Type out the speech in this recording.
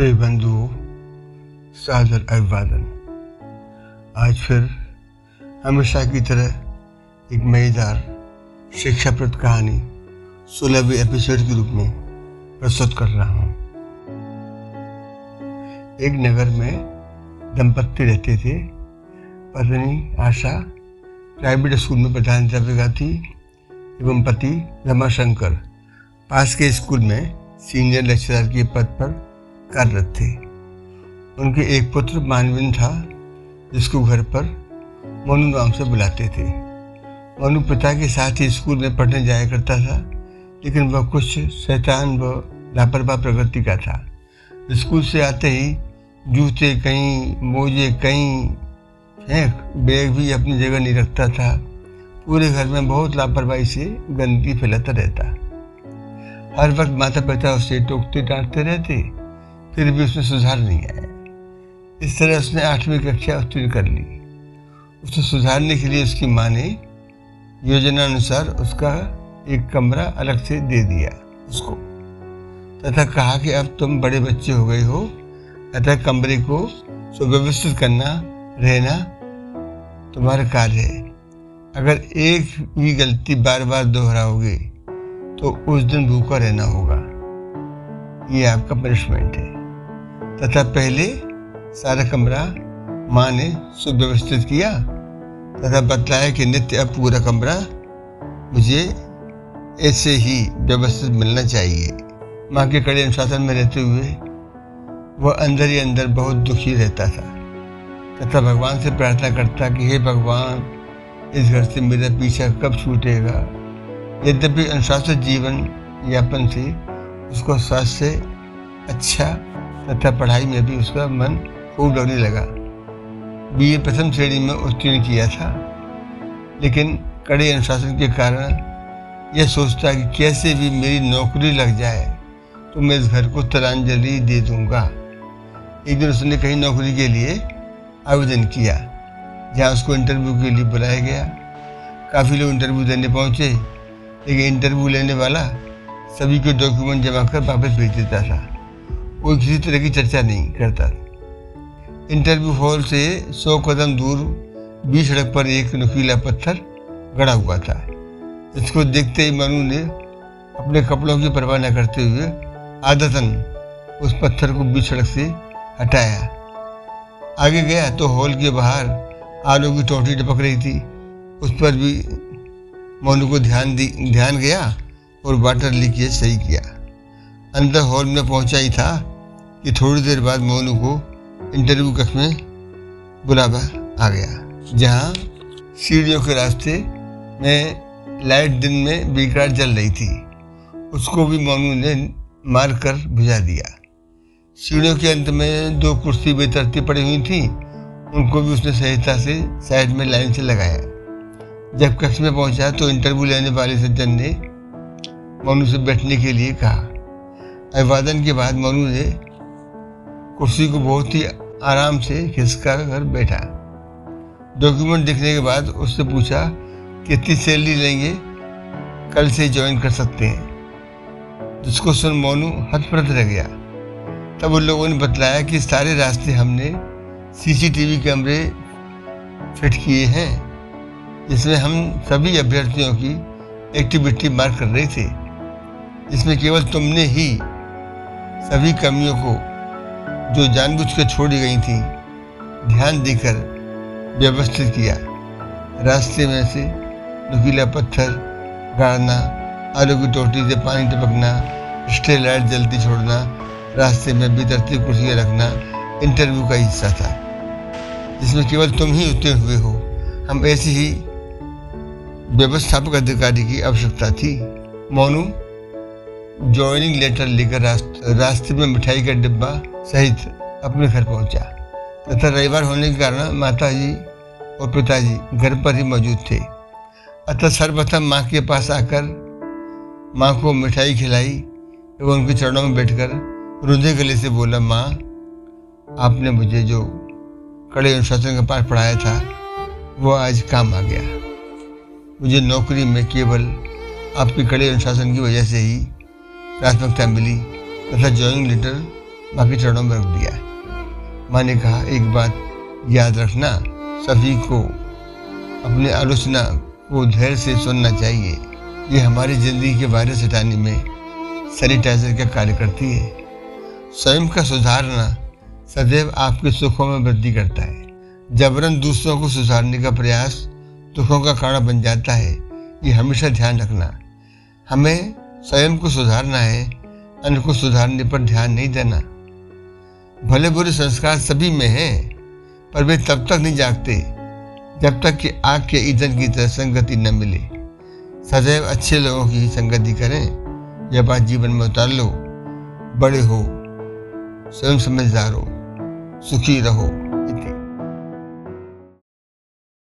प्रिय बंधुओं सादर अभिवादन। आज फिर हमेशा की तरह एक मज़ेदार शिक्षाप्रद कहानी सोलहवें एपिसोड के रूप में प्रस्तुत कर रहा हूँ। एक नगर में दंपत्ति रहते थे। पत्नी आशा प्राइवेट स्कूल में प्रधानाध्यापिका थी एवं पति रमाशंकर। पास के स्कूल में सीनियर लेक्चरर के पद पर कार्यरत थे। उनके एक पुत्र मानवीन था, जिसको घर पर मनु नाम से बुलाते थे। मनु पिता के साथ ही स्कूल में पढ़ने जाया करता था, लेकिन वह कुछ शैतान व लापरवाह प्रकृति का था। स्कूल से आते ही जूते कहीं, मोजे कहीं, फेंक, बैग भी अपनी जगह नहीं रखता था। पूरे घर में बहुत लापरवाही से गंदगी फैलाता रहता। हर वक्त माता पिता उसे टोकते डांटते रहते फिर भी उसमें सुधार नहीं आया। इस तरह उसने आठवीं कक्षा उत्तीर्ण कर ली। उसे सुधारने के लिए उसकी माँ ने योजना अनुसार उसका एक कमरा अलग से दे दिया उसको। तथा कहा कि अब तुम बड़े बच्चे हो गए हो, अतः कमरे को सुव्यवस्थित करना, रहना तुम्हारा कार्य है। अगर एक भी गलती बार बार दोहराओगे तो उस दिन भूखा रहना होगा। ये आपका पनिशमेंट है। तथा पहले सारा कमरा माँ ने सुव्यवस्थित किया तथा बतलाया कि नित्य अब पूरा कमरा मुझे ऐसे ही व्यवस्थित मिलना चाहिए। माँ के कड़े अनुशासन में रहते हुए वह अंदर ही अंदर बहुत दुखी रहता था तथा भगवान से प्रार्थना करता कि हे भगवान, इस घर से मेरा पीछा कब छूटेगा? यद्यपि अनुशासित जीवन यापन से उसको स्वास्थ्य अच्छा तथा पढ़ाई में भी उसका मन खूब लगने लगा। बी ए प्रथम श्रेणी में उत्तीर्ण किया था, लेकिन कड़े अनुशासन के कारण यह सोचता कि कैसे भी मेरी नौकरी लग जाए तो मैं इस घर को तरांजलि दे दूँगा। एक दिन उसने कहीं नौकरी के लिए आवेदन किया, जहाँ उसको इंटरव्यू के लिए बुलाया गया। काफ़ी लोग इंटरव्यू देने पहुँचे, लेकिन इंटरव्यू लेने वाला सभी के डॉक्यूमेंट जमा कर वापस भेज देता था। कोई किसी तरह की चर्चा नहीं करता। इंटरव्यू हॉल से सौ कदम दूर बीच सड़क पर एक नुकीला पत्थर गड़ा हुआ था। इसको देखते ही मनु ने अपने कपड़ों की परवाह न करते हुए आदतन उस पत्थर को बीच सड़क से हटाया। आगे गया तो हॉल के बाहर आलू की टोटी टपक रही थी। उस पर भी मोनू को ध्यान दी, ध्यान गया और वाटर लीकेज सही किया। अंदर हॉल में पहुँचा ही था। कि थोड़ी देर बाद मोनू को इंटरव्यू कक्ष में बुलावा आ गया, जहाँ सीढ़ियों के रास्ते में लाइट दिन में बेकार जल रही थी। उसको भी मोनू ने मार कर भिजा दिया। सीढ़ियों के अंत में दो कुर्सी बेतरती पड़ी हुई थी, उनको भी उसने सहायता से साइड में लाइन से लगाया। जब कक्ष में पहुँचा तो इंटरव्यू लेने वाले सज्जन ने मोनू से बैठने के लिए कहा। अभिवादन के बाद मोनू ने कुर्सी को बहुत ही आराम से खिसका कर बैठा। डॉक्यूमेंट देखने के बाद उससे पूछा, कितनी सैलरी लेंगे? कल से ज्वाइन कर सकते हैं। जिसको सुन मोनू हथप्रत रह गया। तब उन लोगों ने बतलाया कि सारे रास्ते हमने सीसीटीवी कैमरे फिट किए हैं, जिसमें हम सभी अभ्यर्थियों की एक्टिविटी मार्क कर रहे थे। जिसमें केवल तुमने ही सभी कमियों को जो जानबूझ कर छोड़ी गई थी, ध्यान देकर व्यवस्थित किया। रास्ते में से नुकीला पत्थर, गाड़ना, आलू की टोटी से पानी टपकना स्ट्रीट लाइट जल्दी छोड़ना, रास्ते में बितरती कुर्सियाँ रखना, इंटरव्यू का हिस्सा था। जिसमें केवल तुम ही उतरे हुए हो। हम ऐसी ही व्यवस्थापक अधिकारी की आवश्यकता थी। मोनू ज्वाइनिंग लेटर लेकर रास्ते में मिठाई का डिब्बा सहित अपने घर पहुँचा। तथा रविवार होने के कारण माता जी और पिताजी घर पर ही मौजूद थे। अतः सर्वप्रथम माँ के पास आकर माँ को मिठाई खिलाई एवं उनके चरणों में बैठकर रुदे गले से बोला, माँ, आपने मुझे जो कड़े अनुशासन का पाठ पढ़ाया था, वो आज काम आ गया। मुझे नौकरी में केवल आपके कड़े अनुशासन की वजह से ही प्राथमिकता मिली तथा ज्वाइनिंग लेटर माँ के चरणों में रख दिया माँ ने कहा, एक बात याद रखना, सभी को अपने आलोचना को धैर्य से सुनना चाहिए। ये हमारी ज़िंदगी के वायरस हटाने में सैनिटाइजर का कार्य करती है। स्वयं का सुधारना सदैव आपके सुखों में वृद्धि करता है। जबरन दूसरों को सुधारने का प्रयास दुखों का कारण बन जाता है, ये हमेशा ध्यान रखना। हमें स्वयं को सुधारना है अन्य को सुधारने पर ध्यान नहीं देना। भले बुरे संस्कार सभी में हैं, पर वे तब तक नहीं जागते जब तक कि आग के ईंधन की तरह संगति न मिले। सदैव अच्छे लोगों की संगति करें, यह बात जीवन में उतार लो। बड़े हो, स्वयं समझदार हो, सुखी रहो।